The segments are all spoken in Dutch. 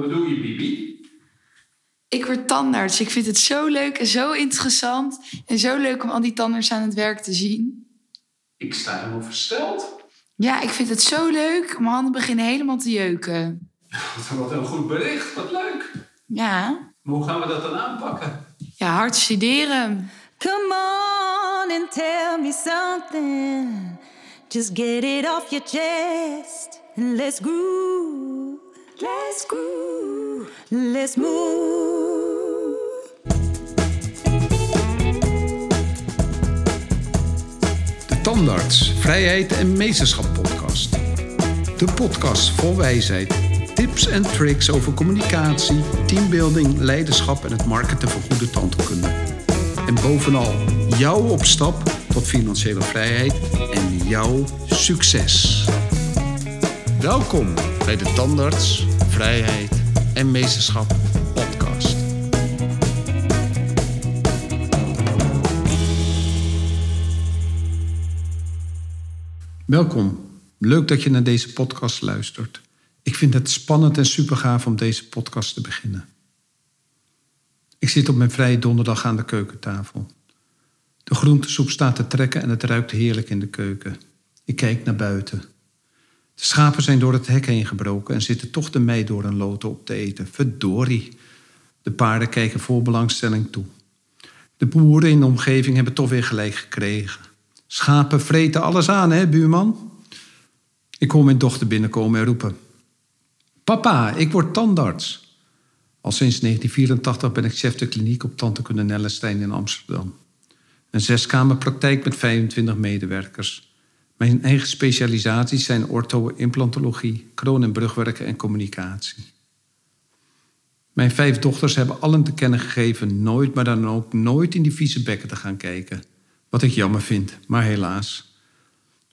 Wat bedoel je, Bibi? Ik word tandarts. Ik vind het zo leuk en zo interessant. En zo leuk om al die tandarts aan het werk te zien. Ik sta helemaal versteld. Ja, ik vind het zo leuk. Mijn handen beginnen helemaal te jeuken. Wat, een goed bericht. Wat leuk. Ja, Maar hoe gaan we dat dan aanpakken? ja hard studeren. Come on and tell me something. Just get it off your chest. And let's groove. Let's groove. Let's move. De Tandarts, Vrijheid en Meesterschap podcast. De podcast vol wijsheid, tips en tricks over communicatie, teambuilding, leiderschap en het marketen van goede tandheelkunde. En bovenal jouw opstap tot financiële vrijheid en jouw succes. Welkom bij de Tandarts, Vrijheid en Meesterschap podcast. Welkom. Leuk dat je naar deze podcast luistert. Ik vind het spannend en super gaaf om deze podcast te beginnen. Ik zit op mijn vrije donderdag aan de keukentafel. De groentesoep staat te trekken en het ruikt heerlijk in de keuken. Ik kijk naar buiten. De schapen zijn door het hek heen gebroken en zitten toch de mei door een loten op te eten. Verdorie. De paarden kijken vol belangstelling toe. De boeren in de omgeving hebben toch weer gelijk gekregen. Schapen vreten alles aan, hè, buurman? Ik hoor mijn dochter binnenkomen en roepen. Papa, ik word tandarts. Al sinds 1984 ben ik chef de kliniek op Tandheelkunde Nellestein in Amsterdam. Een zeskamerpraktijk met 25 medewerkers. Mijn eigen specialisaties zijn ortho, implantologie, kroon- en brugwerken en communicatie. Mijn vijf dochters hebben allen te kennen gegeven nooit, maar dan ook nooit in die vieze bekken te gaan kijken. Wat ik jammer vind, maar helaas.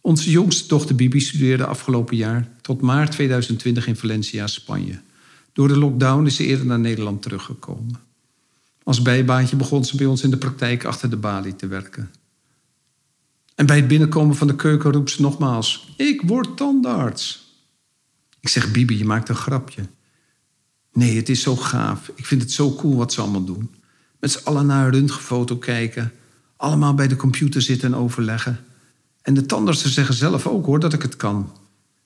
Onze jongste dochter Bibi studeerde afgelopen jaar tot maart 2020 in Valencia, Spanje. Door de lockdown is ze eerder naar Nederland teruggekomen. Als bijbaantje begon ze bij ons in de praktijk achter de balie te werken. En bij het binnenkomen van de keuken roept ze nogmaals: Ik word tandarts. Ik zeg: Bibi, je maakt een grapje. Nee, het is zo gaaf. Ik vind het zo cool wat ze allemaal doen. Met z'n allen naar een röntgenfoto kijken. Allemaal bij de computer zitten en overleggen. En de tandartsen zeggen zelf ook hoor dat ik het kan.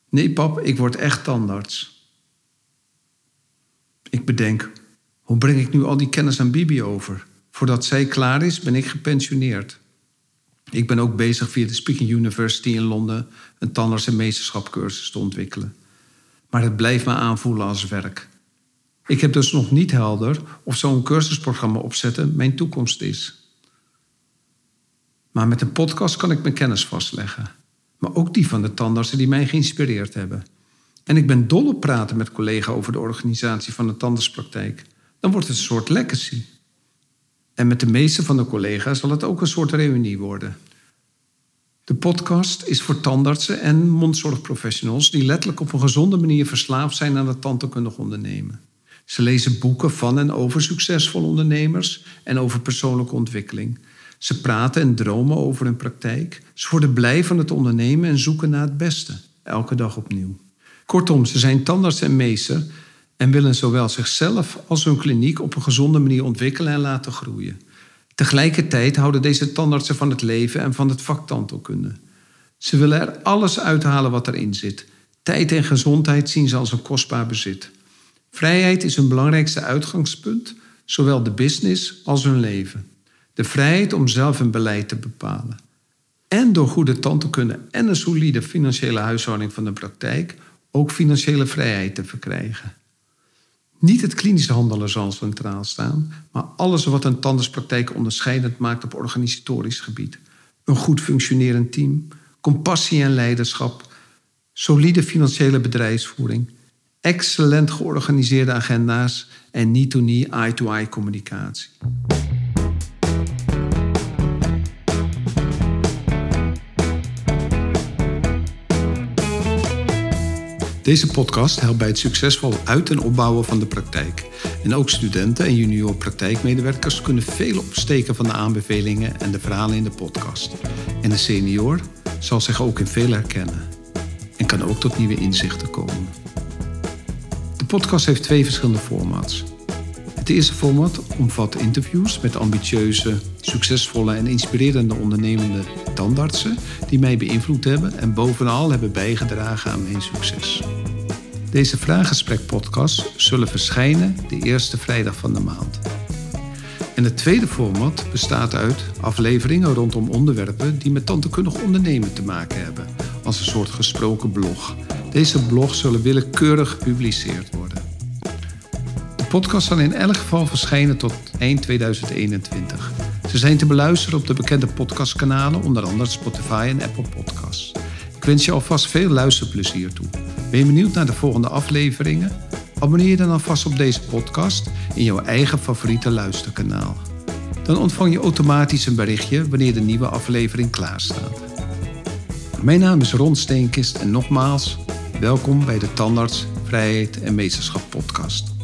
Nee pap, ik word echt tandarts. Ik bedenk, hoe breng ik nu al die kennis aan Bibi over? Voordat zij klaar is, ben ik gepensioneerd. Ik ben ook bezig via de Speaking University in Londen een tandarts- en meesterschapcursus te ontwikkelen. Maar het blijft me aanvoelen als werk. Ik heb dus nog niet helder of zo'n cursusprogramma opzetten mijn toekomst is. Maar met een podcast kan ik mijn kennis vastleggen. Maar ook die van de tandartsen die mij geïnspireerd hebben. En ik ben dol op praten met collega's over de organisatie van de tandartspraktijk. Dan wordt het een soort legacy. En met de meeste van de collega's zal het ook een soort reunie worden. De podcast is voor tandartsen en mondzorgprofessionals die letterlijk op een gezonde manier verslaafd zijn aan het tandheelkundig ondernemen. Ze lezen boeken van en over succesvolle ondernemers en over persoonlijke ontwikkeling. Ze praten en dromen over hun praktijk. Ze worden blij van het ondernemen en zoeken naar het beste, elke dag opnieuw. Kortom, ze zijn tandarts en meester en willen zowel zichzelf als hun kliniek op een gezonde manier ontwikkelen en laten groeien. Tegelijkertijd houden deze tandartsen van het leven en van het vak tandheelkunde. Ze willen er alles uithalen wat erin zit. Tijd en gezondheid zien ze als een kostbaar bezit. Vrijheid is hun belangrijkste uitgangspunt, zowel de business als hun leven. De vrijheid om zelf een beleid te bepalen. En door goede tandheelkunde en een solide financiële huishouding van de praktijk ook financiële vrijheid te verkrijgen. Niet het klinisch handelen zal centraal staan, maar alles wat een tandartspraktijk onderscheidend maakt op organisatorisch gebied. Een goed functionerend team, compassie en leiderschap, solide financiële bedrijfsvoering, excellent georganiseerde agenda's en niet-to-nie eye-to-eye communicatie. Deze podcast helpt bij het succesvol uit- en opbouwen van de praktijk. En ook studenten en junior praktijkmedewerkers kunnen veel opsteken van de aanbevelingen en de verhalen in de podcast. En de senior zal zich ook in veel herkennen en kan ook tot nieuwe inzichten komen. De podcast heeft twee verschillende formats. Het eerste format omvat interviews met ambitieuze, succesvolle en inspirerende ondernemende tandartsen die mij beïnvloed hebben en bovenal hebben bijgedragen aan mijn succes. Deze vraaggesprek-podcasts zullen verschijnen de eerste vrijdag van de maand. En het tweede format bestaat uit afleveringen rondom onderwerpen die met tandheelkundig ondernemen te maken hebben, als een soort gesproken blog. Deze blogs zullen willekeurig gepubliceerd worden. Podcast zal in elk geval verschijnen tot eind 2021. Ze zijn te beluisteren op de bekende podcastkanalen, onder andere Spotify en Apple Podcasts. Ik wens je alvast veel luisterplezier toe. Ben je benieuwd naar de volgende afleveringen? Abonneer je dan alvast op deze podcast in jouw eigen favoriete luisterkanaal. Dan ontvang je automatisch een berichtje wanneer de nieuwe aflevering klaar staat. Mijn naam is Ron Steenkist en nogmaals, welkom bij de Tandarts, Vrijheid en Meesterschap podcast.